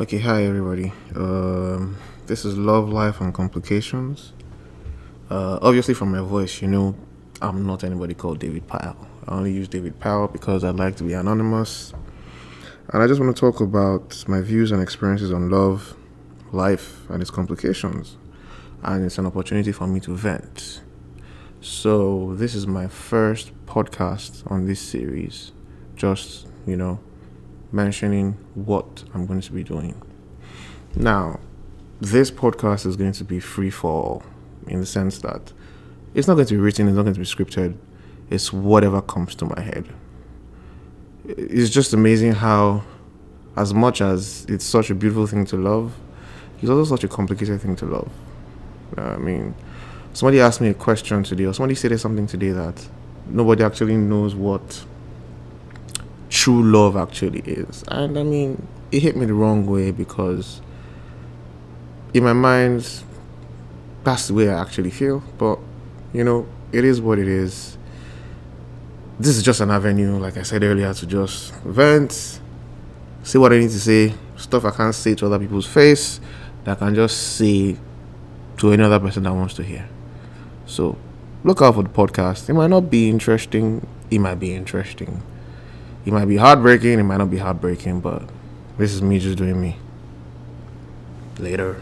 Okay, hi everybody. Um, this is Love, Life, and Complications. Uh, obviously, from my voice, you know I'm not anybody called David Pyle. I only use David Pyle because I'd like to be anonymous. And I just want to talk about my views and experiences on love, life, and its complications. And it's an opportunity for me to vent. So, this is my first podcast on this series. Just, you know, mentioning what I'm going to be doing. Now, this podcast is going to be free for all in the sense that it's not going to be written, it's not going to be scripted, it's whatever comes to my head. It's just amazing how, as much as it's such a beautiful thing to love, it's also such a complicated thing to love. I mean, somebody asked me a question today, or somebody said something today that nobody actually knows what true love actually is. And I mean, it hit me the wrong way because in my mind, that's the way I actually feel. But, you know, it is what it is. This is just an avenue, like I said earlier, to just vent, say what I need to say, stuff I can't say to other people's face, that I can just say to any other person that wants to hear. So, look out for the podcast. It might not be interesting, it might be interesting. It might be heartbreaking, it might not be heartbreaking, but this is me just doing me. Later.